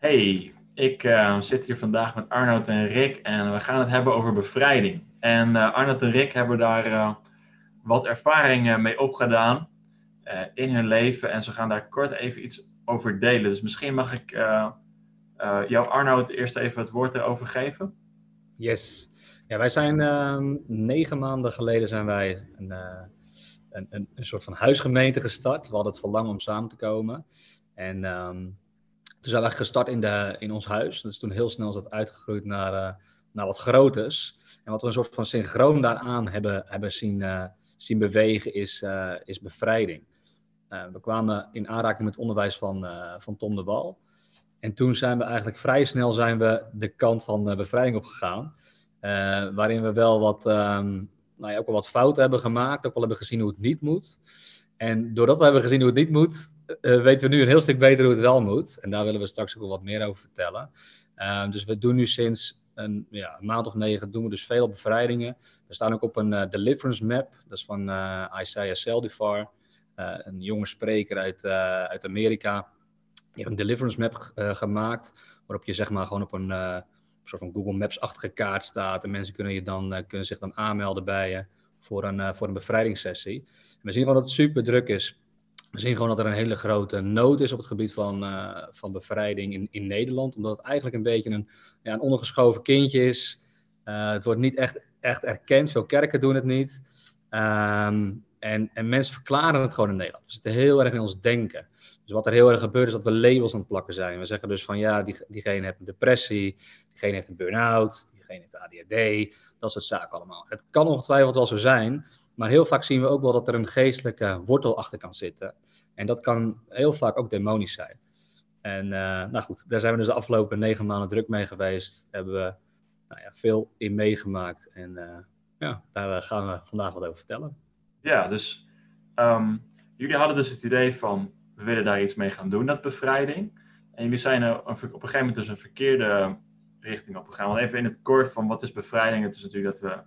Hey, ik uh, zit hier vandaag met Arnoud en Rick en we gaan het hebben over bevrijding. En uh, Arnoud en Rick hebben daar uh, wat ervaringen mee opgedaan in hun leven en ze gaan daar kort even iets over delen. Dus misschien mag ik jou, Arnoud, eerst even het woord erover geven. Yes. Ja, wij zijn ehm, negen maanden geleden zijn wij een, een, een, een, soort van huisgemeente gestart. We hadden het voor lang om samen te komen. En um, toen zijn we gestart in, de, in ons huis. Dat is toen heel snel dat uitgegroeid naar, uh, naar wat groters. En wat we een soort van synchroon daaraan hebben, hebben zien, uh, zien bewegen is, uh, is bevrijding. we kwamen in aanraking met onderwijs van, van Tom de Wal. En toen zijn we eigenlijk vrij snel zijn we de kant van bevrijding opgegaan. waarin we wel wat, um, nou ja, ook wel wat fouten hebben gemaakt. Ook wel hebben gezien hoe het niet moet. En doordat we hebben gezien hoe het niet moet, uh, weten we nu een heel stuk beter hoe het wel moet. En daar willen we straks ook wel wat meer over vertellen. Uh, dus we doen nu sinds een, ja, maand of negen doen we dus veel bevrijdingen. We staan ook op een uh, deliverance map. Dat is van Isaiah Seldifar, een jonge spreker uit, uit Amerika. Die heeft een deliverance map gemaakt, waarop je zeg maar gewoon op een soort van Google Maps-achtige kaart staat. En mensen kunnen, je dan, kunnen zich dan aanmelden bij je voor een, voor een bevrijdingssessie. En we zien gewoon dat het super druk is we zien gewoon dat er een hele grote nood is op het gebied van, uh, van bevrijding in, in Nederland. Omdat het eigenlijk een beetje een, ja, een ondergeschoven kindje is. Uh, het wordt niet echt, echt erkend. Veel kerken doen het niet. Um, en, en mensen verklaren het gewoon in Nederland. We zitten heel erg in ons denken. Dus wat er heel erg gebeurt is dat we labels aan het plakken zijn. We zeggen dus van ja, die, diegene heeft een depressie, diegene heeft een burn-out, diegene heeft ADHD, dat soort zaken allemaal. Het kan ongetwijfeld wel zo zijn, maar heel vaak zien we ook wel dat er een geestelijke wortel achter kan zitten. En dat kan heel vaak ook demonisch zijn. En uh, nou goed, daar zijn we dus de afgelopen negen maanden druk mee geweest. Hebben we nou ja, veel in meegemaakt. En uh, ja, daar gaan we vandaag wat over vertellen. Ja, dus um, jullie hadden dus het idee van, we willen daar iets mee gaan doen, dat bevrijding. En jullie zijn er op een gegeven moment dus een verkeerde richting op gegaan. Want even in het kort van wat is bevrijding? Het is natuurlijk dat we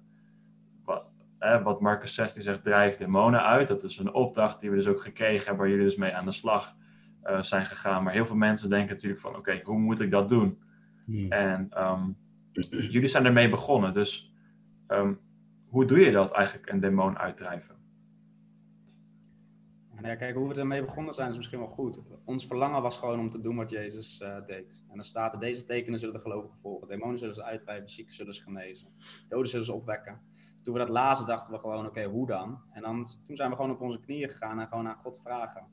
wat Marcus 16 zegt, drijft demonen uit. Dat is een opdracht die we dus ook gekregen hebben, waar jullie dus mee aan de slag uh, zijn gegaan. Maar heel veel mensen denken natuurlijk van, oké, hoe moet ik dat doen? Hmm. En um, jullie zijn ermee begonnen, dus um, hoe doe je dat eigenlijk, een demon uitdrijven? Nou ja, kijk, hoe we ermee begonnen zijn is misschien wel goed. Ons verlangen was gewoon om te doen wat Jezus uh, deed. En dan staat er, deze tekenen zullen de gelovigen volgen. Demonen zullen ze uitdrijven, zieken zullen ze genezen. Doden zullen ze opwekken toen we dat lazen, dachten we gewoon, oké, hoe dan? En dan, toen zijn we gewoon op onze knieën gegaan en gewoon aan God vragen.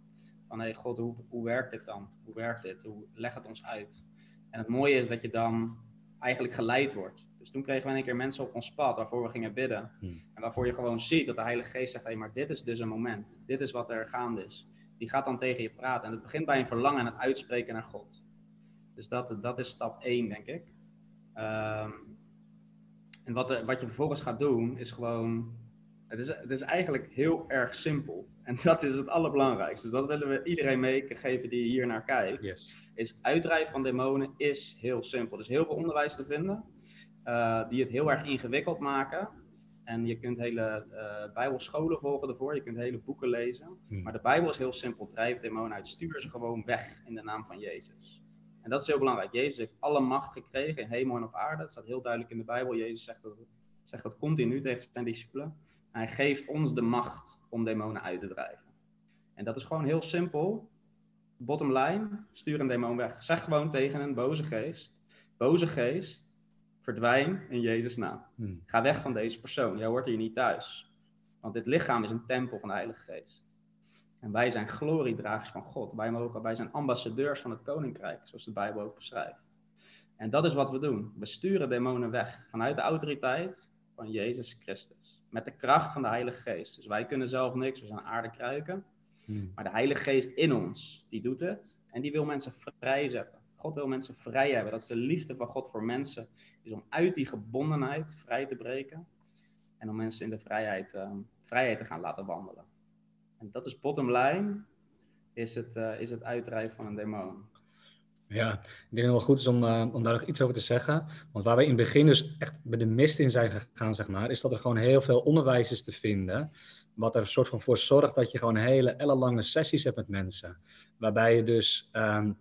Van, hé hey, God, hoe, hoe werkt dit dan? Hoe werkt dit? Hoe, leg het ons uit. En het mooie is dat je dan eigenlijk geleid wordt. Dus toen kregen we een keer mensen op ons pad waarvoor we gingen bidden. Hmm. En waarvoor je gewoon ziet dat de Heilige Geest zegt, hé, hey, maar dit is dus een moment. Dit is wat er gaande is. Die gaat dan tegen je praten. En het begint bij een verlangen en het uitspreken naar God. Dus dat, dat is stap 1, denk ik. Um, en wat, er, wat je vervolgens gaat doen, is gewoon. Het is, het is eigenlijk heel erg simpel. En dat is het allerbelangrijkste. Dus dat willen we iedereen meegeven die hier naar kijkt. Yes. Is uitdrijven van demonen is heel simpel. Er is heel veel onderwijs te vinden. Uh, die het heel erg ingewikkeld maken. En je kunt hele uh, bijbelscholen volgen ervoor. Je kunt hele boeken lezen. Hmm. Maar de Bijbel is heel simpel. Drijf demonen uit. Stuur ze gewoon weg in de naam van Jezus. En dat is heel belangrijk. Jezus heeft alle macht gekregen in hemel en op aarde. Dat staat heel duidelijk in de Bijbel. Jezus zegt dat, zegt dat continu tegen zijn discipelen. Hij geeft ons de macht om demonen uit te drijven. En dat is gewoon heel simpel. Bottom line, stuur een demon weg. Zeg gewoon tegen een boze geest. Boze geest, verdwijn in Jezus' naam. Hmm. Ga weg van deze persoon. Jij hoort hier niet thuis. Want dit lichaam is een tempel van de Heilige Geest. En wij zijn gloriedragers van God. Wij, mogen, wij zijn ambassadeurs van het koninkrijk, zoals de Bijbel ook beschrijft. En dat is wat we doen. We sturen demonen weg vanuit de autoriteit van Jezus Christus. Met de kracht van de Heilige Geest. Dus wij kunnen zelf niks, we zijn aardekruiken. Hmm. Maar de Heilige Geest in ons, die doet het. En die wil mensen vrijzetten. God wil mensen vrij hebben. Dat is de liefde van God voor mensen. Is om uit die gebondenheid vrij te breken. En om mensen in de vrijheid, um, vrijheid te gaan laten wandelen. En dat is bottom line, is het, uh, is het uitdrijven van een demon. Ja, ik denk dat het wel goed is om, uh, om daar nog iets over te zeggen. Want waar we in het begin dus echt bij de mist in zijn gegaan, zeg maar, is dat er gewoon heel veel onderwijs is te vinden. Wat er een soort van voor zorgt dat je gewoon hele ellenlange sessies hebt met mensen. Waarbij je dus um,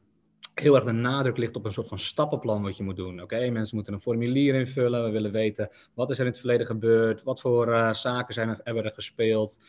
heel erg de nadruk ligt op een soort van stappenplan wat je moet doen. Oké, mensen moeten een formulier invullen. We willen weten wat is er in het verleden gebeurd, wat voor uh, zaken zijn er, hebben er gespeeld.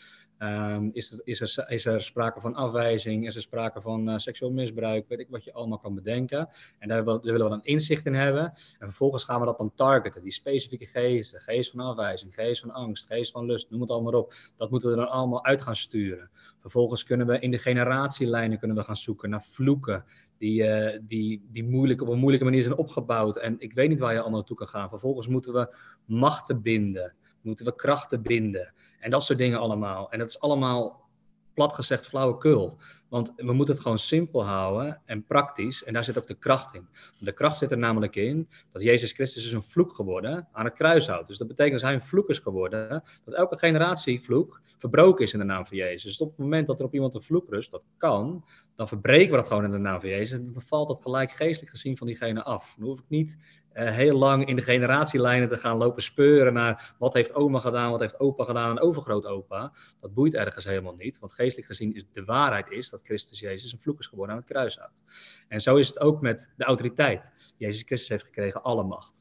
Um, is, er, is, is er sprake van afwijzing? Is er sprake van uh, seksueel misbruik? Weet ik wat je allemaal kan bedenken. En daar, willen we dan inzicht in hebben. En vervolgens gaan we dat dan targeten. Die specifieke geesten. Geest van afwijzing, geest van angst, geest van lust. Noem het allemaal op. Dat moeten we er dan allemaal uit gaan sturen. Vervolgens kunnen we in de generatielijnen kunnen we gaan zoeken naar vloeken. Die, uh, die, die moeilijk, op een moeilijke manier zijn opgebouwd. En ik weet niet waar je allemaal naartoe kan gaan. Vervolgens moeten we machten binden. Moeten we krachten binden. En dat soort dingen allemaal. En dat is allemaal plat gezegd flauwekul. Want we moeten het gewoon simpel houden en praktisch. En daar zit ook de kracht in. De kracht zit er namelijk in dat Jezus Christus is een vloek geworden aan het kruishout. Dus dat betekent dat hij een vloek is geworden. Dat elke generatie vloek verbroken is in de naam van Jezus. Dus op het moment dat er op iemand een vloek rust, dat kan, dan verbreken we dat gewoon in de naam van Jezus. En dan valt dat gelijk geestelijk gezien van diegene af. Dan hoef ik niet uh, heel lang in de generatielijnen te gaan lopen speuren naar wat heeft oma gedaan, wat heeft opa gedaan en overgrootopa. Dat boeit ergens helemaal niet, want geestelijk gezien is de waarheid is dat Christus Jezus een vloek is geworden aan het kruishout. En zo is het ook met de autoriteit. Jezus Christus heeft gekregen alle macht.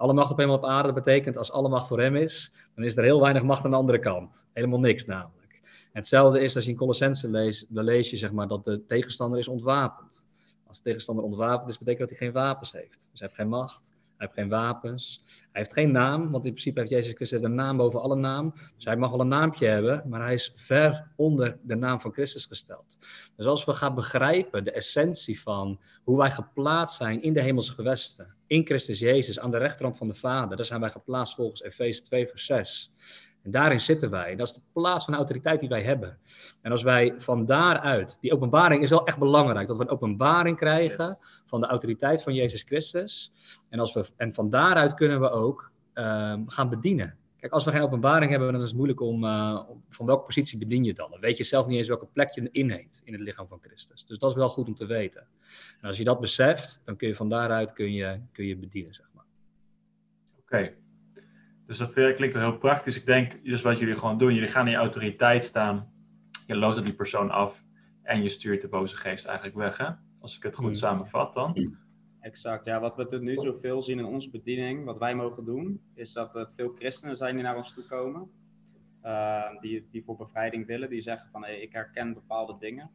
Alle macht op eenmaal op aarde betekent als alle macht voor hem is, dan is er heel weinig macht aan de andere kant. Helemaal niks namelijk. Hetzelfde is als je in Colossense leest, dan lees je zeg maar dat de tegenstander is ontwapend. Als de tegenstander ontwapend is, betekent dat hij geen wapens heeft. Dus hij heeft geen macht, hij heeft geen wapens, hij heeft geen naam, want in principe heeft Jezus Christus een naam boven alle naam. Dus hij mag wel een naampje hebben, maar hij is ver onder de naam van Christus gesteld. Dus als we gaan begrijpen de essentie van hoe wij geplaatst zijn in de hemelse gewesten, in Christus Jezus, aan de rechterhand van de Vader, daar zijn wij geplaatst volgens Efeze 2, vers 6. En daarin zitten wij. Dat is de plaats van autoriteit die wij hebben. En als wij van daaruit, die openbaring is wel echt belangrijk, dat we een openbaring krijgen van de autoriteit van Jezus Christus. En, als we, en van daaruit kunnen we ook um, gaan bedienen. Kijk, als we geen openbaring hebben, dan is het moeilijk om, uh, van welke positie bedien je dan. Dan weet je zelf niet eens welke plek je inneemt in het lichaam van Christus. Dus dat is wel goed om te weten. En als je dat beseft, dan kun je van daaruit kun je, kun je bedienen, zeg maar. Oké. Okay. Dus dat klinkt wel heel praktisch. Ik denk, dus wat jullie gewoon doen, jullie gaan in je autoriteit staan, je loopt op die persoon af en je stuurt de boze geest eigenlijk weg, hè? Als ik het goed hmm. samenvat dan. Exact, ja. Wat we tot nu toe veel zien in onze bediening, wat wij mogen doen, is dat er veel christenen zijn die naar ons toe komen. Uh, die, die voor bevrijding willen, die zeggen van hey, ik herken bepaalde dingen.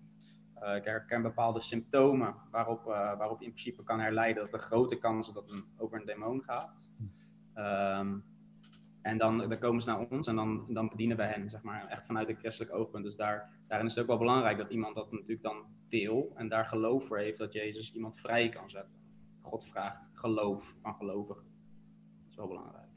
Uh, ik herken bepaalde symptomen waarop, uh, waarop je in principe kan herleiden dat er grote kans is dat het over een demon gaat. Um, en dan, dan komen ze naar ons en dan, dan bedienen we hen, zeg maar, echt vanuit een christelijk oogpunt. Dus daar, daarin is het ook wel belangrijk dat iemand dat natuurlijk dan deel en daar geloof voor heeft dat Jezus iemand vrij kan zetten. God vraagt geloof van gelovigen. Dat is wel belangrijk.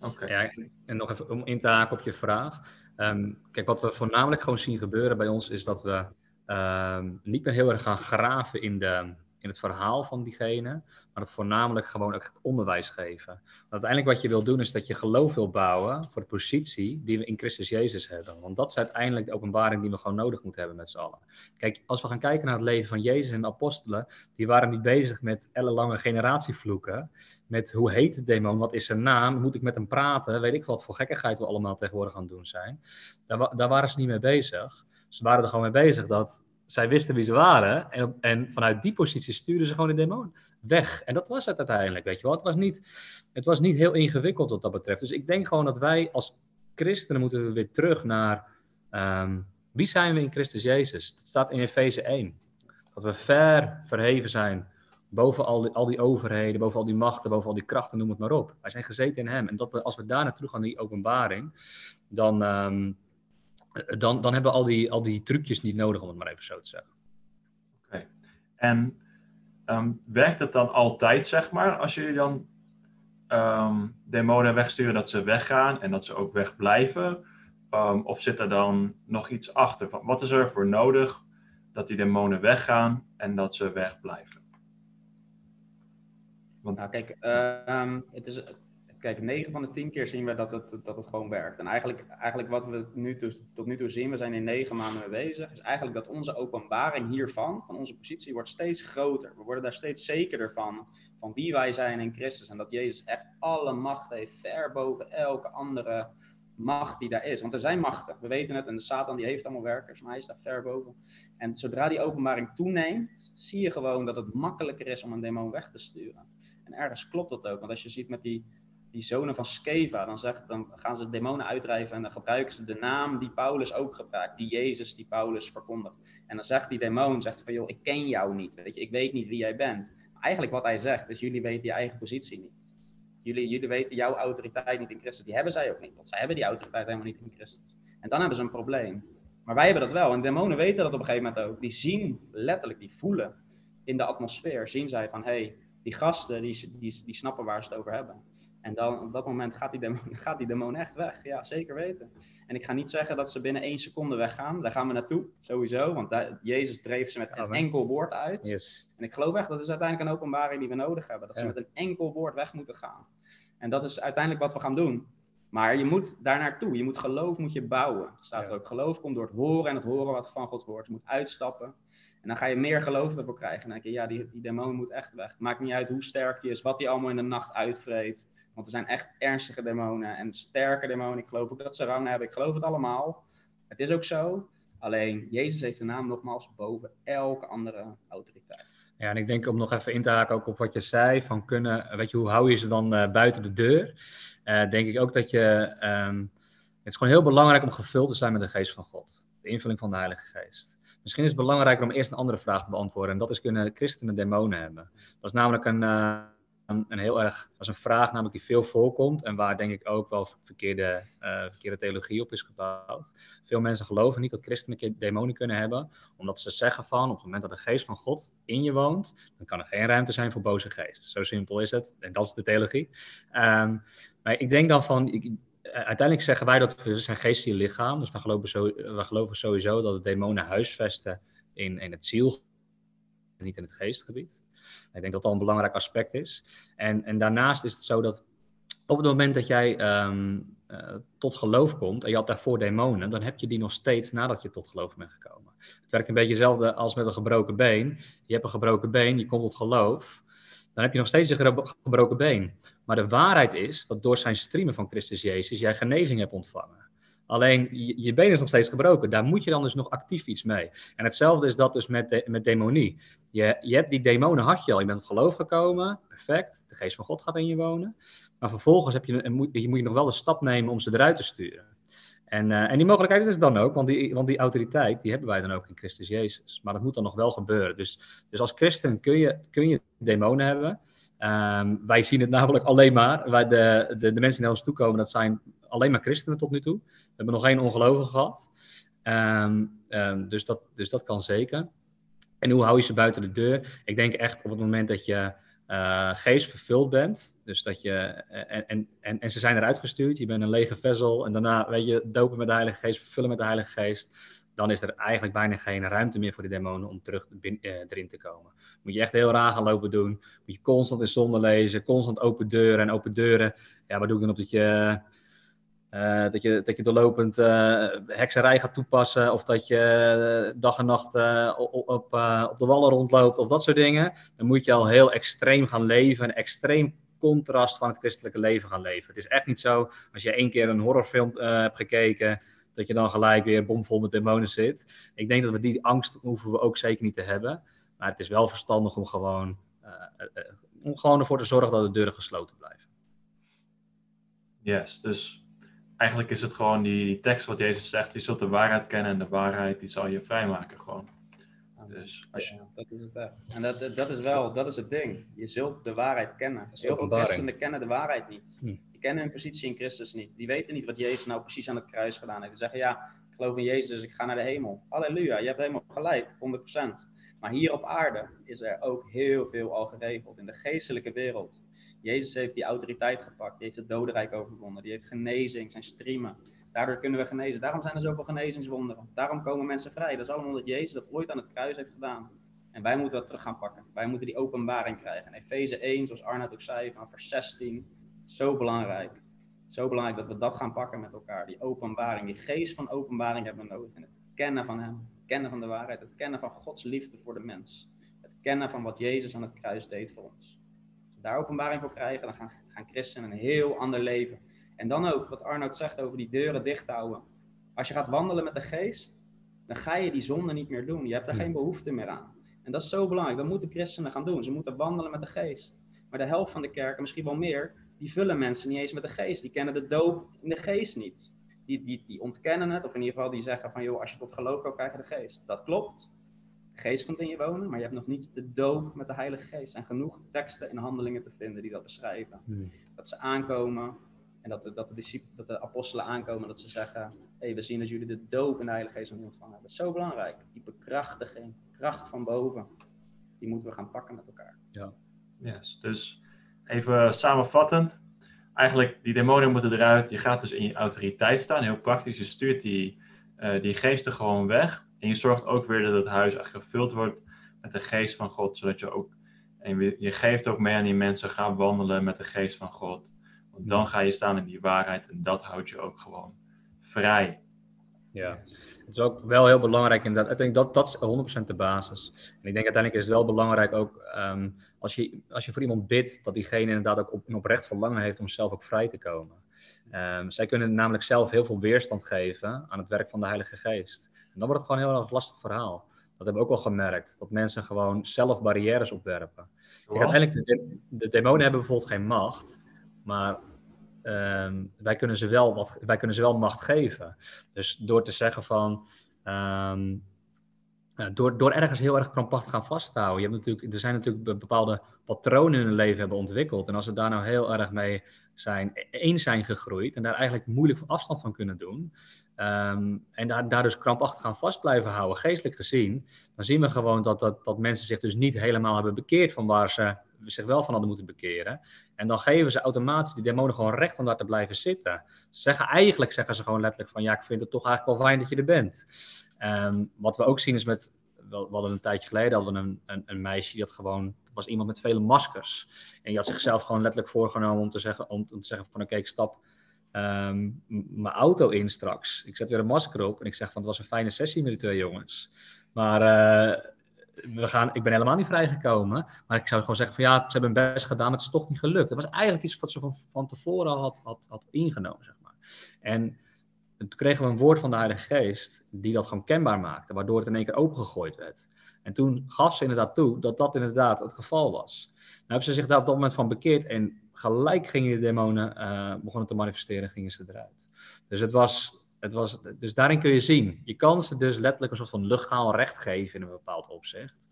Oké. Ja, en nog even om in te haken op je vraag. Um, kijk, wat we voornamelijk gewoon zien gebeuren bij ons is dat we um, niet meer heel erg gaan graven in de, in het verhaal van diegene, maar het voornamelijk gewoon ook onderwijs geven. Want uiteindelijk wat je wil doen is dat je geloof wil bouwen voor de positie die we in Christus Jezus hebben. Want dat is uiteindelijk de openbaring die we gewoon nodig moeten hebben met z'n allen. Kijk, als we gaan kijken naar het leven van Jezus en de apostelen, die waren niet bezig met ellenlange generatievloeken, met hoe heet de demon, wat is zijn naam, moet ik met hem praten, weet ik wat voor gekkigheid we allemaal tegenwoordig aan het doen zijn. Daar, daar waren ze niet mee bezig. Ze waren er gewoon mee bezig dat zij wisten wie ze waren. En, en vanuit die positie stuurden ze gewoon de demon weg. En dat was het uiteindelijk, weet je wel. Het was niet, het was niet heel ingewikkeld wat dat betreft. Dus ik denk gewoon dat wij als christenen moeten we weer terug naar... Um, wie zijn we in Christus Jezus? Dat staat in Efeze 1. Dat we ver verheven zijn boven al die, al die overheden, boven al die machten, boven al die krachten, noem het maar op. Wij zijn gezeten in Hem. En dat we, als we daar naartoe gaan, die openbaring, dan... Um, dan, dan hebben we al die, al die trucjes niet nodig, om het maar even zo te zeggen. Oké. En um, werkt het dan altijd, zeg maar, als jullie dan um, demonen wegsturen, dat ze weggaan en dat ze ook wegblijven? Um, of zit er dan nog iets achter? Wat is er voor nodig dat die demonen weggaan en dat ze wegblijven? Want... Nou, kijk, het is kijk, 9 van de 10 keer zien we dat het, dat het gewoon werkt. En eigenlijk, eigenlijk wat we nu tot nu toe zien, we zijn in negen maanden mee bezig, is eigenlijk dat onze openbaring hiervan, van onze positie, wordt steeds groter. We worden daar steeds zekerder van, van wie wij zijn in Christus. En dat Jezus echt alle macht heeft, ver boven elke andere macht die daar is. Want er zijn machten, we weten het, en de Satan die heeft allemaal werkers, maar hij staat ver boven. En zodra die openbaring toeneemt, zie je gewoon dat het makkelijker is om een demon weg te sturen. En ergens klopt dat ook, want als je ziet met die, die zonen van Skeva, dan, zegt, dan gaan ze demonen uitdrijven en dan gebruiken ze de naam die Paulus ook gebruikt, die Jezus die Paulus verkondigt. En dan zegt die demon, zegt van joh, ik ken jou niet, weet je, ik weet niet wie jij bent. Maar eigenlijk wat hij zegt is, jullie weten je eigen positie niet. Jullie, jullie weten jouw autoriteit niet in Christus. Die hebben zij ook niet, want zij hebben die autoriteit helemaal niet in Christus. En dan hebben ze een probleem. Maar wij hebben dat wel. En demonen weten dat op een gegeven moment ook. Die zien letterlijk, die voelen in de atmosfeer, zien zij van hé, hey, die gasten die, die, die snappen waar ze het over hebben. En dan op dat moment gaat die, demon, gaat die demon echt weg. Ja, zeker weten. En ik ga niet zeggen dat ze binnen één seconde weggaan. Daar gaan we naartoe, sowieso. Want daar, Jezus dreef ze met een enkel woord uit. Yes. En ik geloof echt, dat is uiteindelijk een openbaring die we nodig hebben. Dat ze met een enkel woord weg moeten gaan. En dat is uiteindelijk wat we gaan doen. Maar je moet daar naartoe. Je moet geloof moet je bouwen. Er staat er ook. Geloof komt door het horen en het horen wat van God hoort. Je moet uitstappen. En dan ga je meer geloof ervoor krijgen. En dan denk je, ja, die, die demon moet echt weg. Maakt niet uit hoe sterk die is, wat die allemaal in de nacht uitvreet. Want er zijn echt ernstige demonen en sterke demonen. Ik geloof ook dat ze rang hebben. Ik geloof het allemaal. Het is ook zo. Alleen, Jezus heeft de naam nogmaals boven elke andere autoriteit. Ja, en ik denk om nog even in te haken ook op wat je zei, van kunnen, weet je, hoe hou je ze dan uh, buiten de deur? Uh, denk ik ook dat je, um, het is gewoon heel belangrijk om gevuld te zijn met de geest van God. De invulling van de Heilige Geest. Misschien is het belangrijker om eerst een andere vraag te beantwoorden. En dat is, kunnen christenen demonen hebben? Dat is namelijk een... Uh, een heel erg, is een vraag namelijk die veel voorkomt en waar denk ik ook wel verkeerde, uh, verkeerde theologie op is gebouwd. Veel mensen geloven niet dat christenen demonen kunnen hebben, omdat ze zeggen van op het moment dat de geest van God in je woont, dan kan er geen ruimte zijn voor boze geest. Zo simpel is het en dat is de theologie. Um, maar ik denk dan van, ik, uiteindelijk zeggen wij dat we zijn geestelijk lichaam, dus we geloven, zo, we geloven sowieso dat de demonen huisvesten in, in het ziel, niet in het geestgebied. Ik denk dat dat een belangrijk aspect is. En, en daarnaast is het zo dat op het moment dat jij um, uh, tot geloof komt en je had daarvoor demonen, dan heb je die nog steeds nadat je tot geloof bent gekomen. Het werkt een beetje hetzelfde als met een gebroken been. Je hebt een gebroken been, je komt tot geloof, dan heb je nog steeds een gebroken been. Maar de waarheid is dat door zijn streamen van Christus Jezus jij genezing hebt ontvangen. Alleen je, je been is nog steeds gebroken. Daar moet je dan dus nog actief iets mee. En hetzelfde is dat dus met, met demonie. Je, je hebt die demonen had je al. Je bent tot geloof gekomen. Perfect. De geest van God gaat in je wonen. Maar vervolgens heb je, moet, je, nog wel een stap nemen om ze eruit te sturen. En, uh, en die mogelijkheid is dan ook, want die, want die autoriteit die hebben wij dan ook in Christus Jezus. Maar dat moet dan nog wel gebeuren. Dus, dus als christen kun je, kun je demonen hebben. Um, wij zien het namelijk alleen maar. Wij de, de, mensen die naar ons toe komen, dat zijn alleen maar christenen tot nu toe. We hebben nog geen ongelovigen gehad. Um, um, dus, dat, dus dat kan zeker. En hoe hou je ze buiten de deur? Ik denk echt op het moment dat je uh, geest vervuld bent. Dus dat je, en, en, en, en ze zijn eruit gestuurd. Je bent een lege vezel. En daarna, weet je, dopen met de Heilige Geest, vervullen met de Heilige Geest. Dan is er eigenlijk bijna geen ruimte meer voor die demonen om terug uh, erin te komen. Moet je echt heel raar gaan lopen doen. Moet je constant in zonde lezen. Constant open deuren en open deuren. Ja, wat doe ik dan op dat je uh, dat, je, dat je doorlopend uh, hekserij gaat toepassen, of dat je dag en nacht op, op, op de wallen rondloopt, of dat soort dingen. Dan moet je al heel extreem gaan leven, een extreem contrast van het christelijke leven gaan leven. Het is echt niet zo, als je één keer een horrorfilm hebt gekeken, dat je dan gelijk weer bomvol met demonen zit. Ik denk dat we die angst hoeven we ook zeker niet te hebben. Maar het is wel verstandig om gewoon, om gewoon ervoor te zorgen dat de deuren gesloten blijven. Yes, dus eigenlijk is het gewoon die, die, tekst wat Jezus zegt, je zult de waarheid kennen en de waarheid die zal je vrijmaken gewoon. Dus als je... ja, dat is het echt. En dat, dat is wel, dat is het ding. Je zult de waarheid kennen. Heel veel christenen kennen de waarheid niet. Hm. Die kennen hun positie in Christus niet. Die weten niet wat Jezus nou precies aan het kruis gedaan heeft. Die zeggen, ja, ik geloof in Jezus, dus ik ga naar de hemel. Halleluja, je hebt helemaal gelijk, 100%. Maar hier op aarde is er ook heel veel al geregeld. In de geestelijke wereld Jezus heeft die autoriteit gepakt. Die heeft het dodenrijk overwonnen. Die heeft genezing, zijn streamen. Daardoor kunnen we genezen. Daarom zijn er zoveel genezingswonderen. Daarom komen mensen vrij. Dat is allemaal omdat Jezus dat ooit aan het kruis heeft gedaan. En wij moeten dat terug gaan pakken. Wij moeten die openbaring krijgen. En Efeze 1, zoals Arnold ook zei, van vers 16. Zo belangrijk. Zo belangrijk dat we dat gaan pakken met elkaar. Die openbaring, die geest van openbaring hebben we nodig. En het kennen van Hem, het kennen van de waarheid, het kennen van Gods liefde voor de mens. Het kennen van wat Jezus aan het kruis deed voor ons daar openbaring voor krijgen, dan gaan, gaan christenen een heel ander leven. En dan ook, wat Arnoud zegt over die deuren dicht houden. Als je gaat wandelen met de geest, dan ga je die zonde niet meer doen. Je hebt er geen behoefte meer aan. En dat is zo belangrijk. Dat moeten christenen gaan doen. Ze moeten wandelen met de geest. Maar de helft van de kerken, misschien wel meer, die vullen mensen niet eens met de geest. Die kennen de doop in de geest niet. Die, die, die ontkennen het, of in ieder geval die zeggen van, joh, als je tot geloof komt, krijg je de geest. Dat klopt. De geest komt in je wonen, maar je hebt nog niet de doop met de Heilige Geest. Er zijn genoeg teksten in handelingen te vinden die dat beschrijven. Hmm. Dat ze aankomen en dat de, dat de, dat de apostelen aankomen, dat ze zeggen, hey, we zien dat jullie de doop in de Heilige Geest nog niet ontvangen hebben. Dat is zo belangrijk. Die bekrachtiging, kracht van boven, die moeten we gaan pakken met elkaar. Yes. Dus even samenvattend. Eigenlijk, die demonen moeten eruit. Je gaat dus in je autoriteit staan. Heel praktisch. Je stuurt die, eh, die geesten gewoon weg. En je zorgt ook weer dat het huis eigenlijk gevuld wordt met de geest van God. Zodat je ook, en je- je geeft ook mee aan die mensen, ga wandelen met de geest van God. Want dan ga je staan in die waarheid en dat houdt je ook gewoon vrij. Ja, het is ook wel heel belangrijk inderdaad. Ik denk dat dat is 100% de basis. En ik denk uiteindelijk is het wel belangrijk ook ehm, als, je, als je voor iemand bidt, dat diegene inderdaad ook op, een oprecht verlangen heeft om zelf ook vrij te komen. Ehm, zij kunnen namelijk zelf heel veel weerstand geven aan het werk van de Heilige Geest. En dan wordt het gewoon een heel erg lastig verhaal. Dat hebben we ook wel gemerkt, dat mensen gewoon zelf barrières opwerpen. Kijk, uiteindelijk, de, de demonen hebben bijvoorbeeld geen macht, maar ehm, wij, kunnen ze wel wat, wij kunnen ze wel macht geven. Dus door te zeggen van, ehm, ja, door, door ergens heel erg krampachtig gaan vasthouden. Je hebt natuurlijk, er zijn natuurlijk be- bepaalde patronen in hun leven hebben ontwikkeld. En als ze daar nou heel erg mee zijn, één zijn gegroeid en daar eigenlijk moeilijk afstand van kunnen doen. Ehm, en daar, dus krampachtig gaan vast blijven houden, geestelijk gezien. Dan zien we gewoon dat, dat, dat mensen zich dus niet helemaal hebben bekeerd van waar ze zich wel van hadden moeten bekeren. En dan geven ze automatisch die demonen gewoon recht om daar te blijven zitten. Ze zeggen, eigenlijk zeggen ze gewoon letterlijk van ja, ik vind het toch eigenlijk wel fijn dat je er bent. Ehm, wat we ook zien is met, we hadden een tijdje geleden hadden we een, een, meisje die had gewoon, was iemand met vele maskers. En die had zichzelf gewoon letterlijk voorgenomen om te zeggen, om te zeggen van oké, ik stap ehm, m- mijn auto in straks. Ik zet weer een masker op en ik zeg van het was een fijne sessie met die twee jongens. Maar eh, we gaan, ik ben helemaal niet vrijgekomen. Maar ik zou gewoon zeggen van ja, ze hebben hun best gedaan, maar het is toch niet gelukt. Dat was eigenlijk iets wat ze van, van tevoren al had, had, had ingenomen, zeg maar. En toen kregen we een woord van de Heilige Geest die dat gewoon kenbaar maakte, waardoor het in één keer opengegooid werd. En toen gaf ze inderdaad toe dat dat inderdaad het geval was. Nou hebben ze zich daar op dat moment van bekeerd en gelijk gingen de demonen eh, begonnen te manifesteren, gingen ze eruit. Dus het was, het was, dus daarin kun je zien, je kan ze dus letterlijk een soort van luchtgaal recht geven in een bepaald opzicht.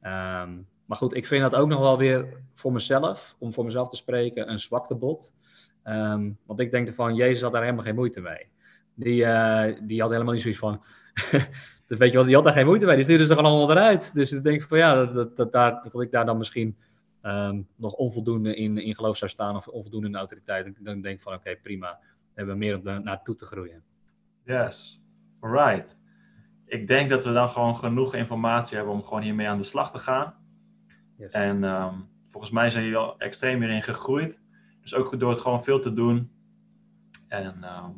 Ehm, maar goed, ik vind dat ook nog wel weer voor mezelf, om voor mezelf te spreken, een zwaktebod. Ehm want ik denk ervan, Jezus had daar helemaal geen moeite mee. Die, eh, die had helemaal niet zoiets van. dat weet je wel, die had daar geen moeite mee. Die stuurde ze gewoon allemaal eruit. Dus ik denk van ja, dat, dat, dat, dat ik daar dan misschien ehm, nog onvoldoende in, in geloof zou staan of onvoldoende in autoriteit. Ik dan denk van oké, prima. We hebben meer om daar naartoe te groeien. Yes, alright. Ik denk dat we dan gewoon genoeg informatie hebben om gewoon hiermee aan de slag te gaan. Yes. En ehm, volgens mij zijn jullie al extreem hierin gegroeid. Dus ook door het gewoon veel te doen. En ehm,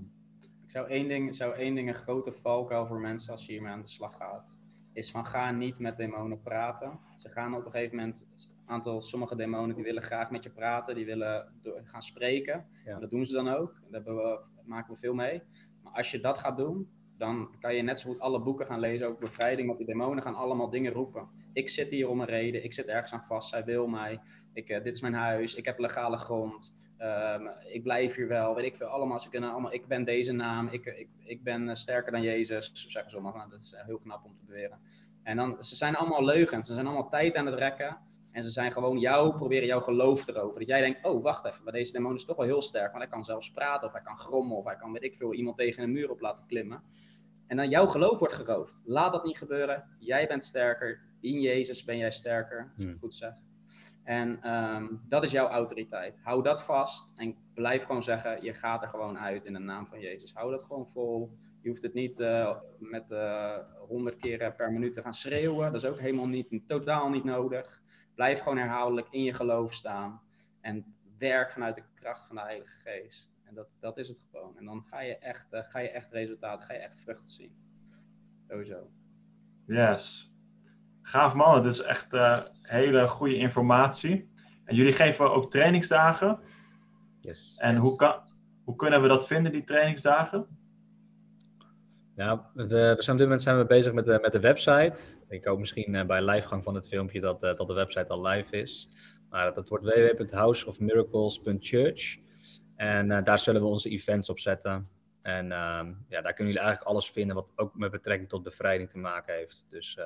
Ik zou één ding, zou één ding een grote valkuil voor mensen als je hiermee aan de slag gaat. Is van ga niet met demonen praten. Ze gaan op een gegeven moment, aantal, sommige demonen die willen graag met je praten, die willen door, gaan spreken. Ja. Dat doen ze dan ook. Daar we, maken we veel mee. Maar als je dat gaat doen, dan kan je net zo goed alle boeken gaan lezen over bevrijding. Want die demonen gaan allemaal dingen roepen. Ik zit hier om een reden, ik zit ergens aan vast, zij wil mij. Ik, eh, dit is mijn huis, ik heb legale grond. Ehm, ik blijf hier wel, weet ik veel, allemaal. Ze kunnen allemaal, ik ben deze naam, ik, ik, ik ben eh, sterker dan Jezus, zeggen sommigen. Nou, dat is eh, heel knap om te beweren. En dan, ze zijn allemaal leugens, ze zijn allemaal tijd aan het rekken. En ze zijn gewoon jou, proberen jouw geloof erover. Dat jij denkt, oh wacht even, maar deze demon is toch wel heel sterk. Want hij kan zelfs praten, of hij kan grommen, of hij kan, weet ik veel, iemand tegen een muur op laten klimmen. En dan jouw geloof wordt geroofd. Laat dat niet gebeuren. Jij bent sterker. In Jezus ben jij sterker, als ik het Hmm. goed zeg. En ehm, dat is jouw autoriteit. Hou dat vast en blijf gewoon zeggen, je gaat er gewoon uit in de naam van Jezus. Hou dat gewoon vol. Je hoeft het niet eh, met honderd keer per minuut te gaan schreeuwen. Dat is ook helemaal niet, totaal niet nodig. Blijf gewoon herhaaldelijk in je geloof staan. En werk vanuit de kracht van de Heilige Geest. En dat, dat is het gewoon. En dan ga je echt, eh, ga je echt resultaten, ga je echt vruchten zien. Sowieso. yes. Gaaf mannen, dit is echt eh, hele goede informatie. En jullie geven ook trainingsdagen. yes. En Yes. hoe, kan, hoe kunnen we dat vinden, die trainingsdagen? Ja, we, zijn op dit moment zijn we bezig met de, met de website. Ik hoop misschien uh, bij livegang van het filmpje dat, uh, dat de website al live is. Maar dat wordt www.houseofmiracles.church. En uh, daar zullen we onze events op zetten. En ehm, ja, daar kunnen jullie eigenlijk alles vinden wat ook met betrekking tot bevrijding te maken heeft. Dus,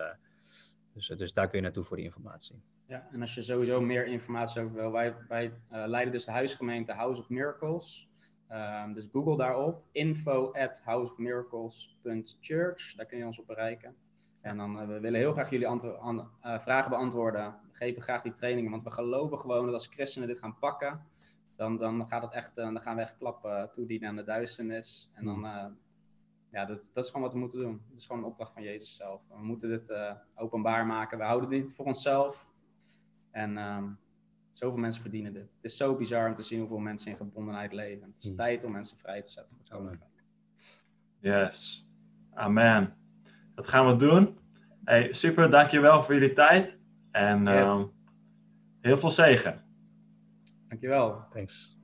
dus, dus daar kun je naartoe voor die informatie. Ja, en als je sowieso meer informatie over wil, wij, wij leiden dus de huisgemeente House of Miracles. Um, dus google daarop info at houseofmiracles.church. Daar kun je ons op bereiken. En dan uh, we willen heel graag jullie uh, vragen beantwoorden. We geven graag die trainingen, want we geloven gewoon dat als christenen dit gaan pakken, dan, dan, gaat het echt, uh, dan gaan we echt klappen toedienen aan de duisternis. En dan, ja, dat, dat is gewoon wat we moeten doen. Dat is gewoon een opdracht van Jezus zelf. We moeten dit openbaar maken. We houden dit voor onszelf. En um, Zoveel mensen verdienen dit. Het is zo bizar om te zien hoeveel mensen in gebondenheid leven. Het is Hmm. tijd om mensen vrij te zetten. voor het Amen. Yes. Amen. Dat gaan we doen. Hey, super, dankjewel voor jullie tijd. En ehm, heel veel zegen. Dankjewel. Thanks.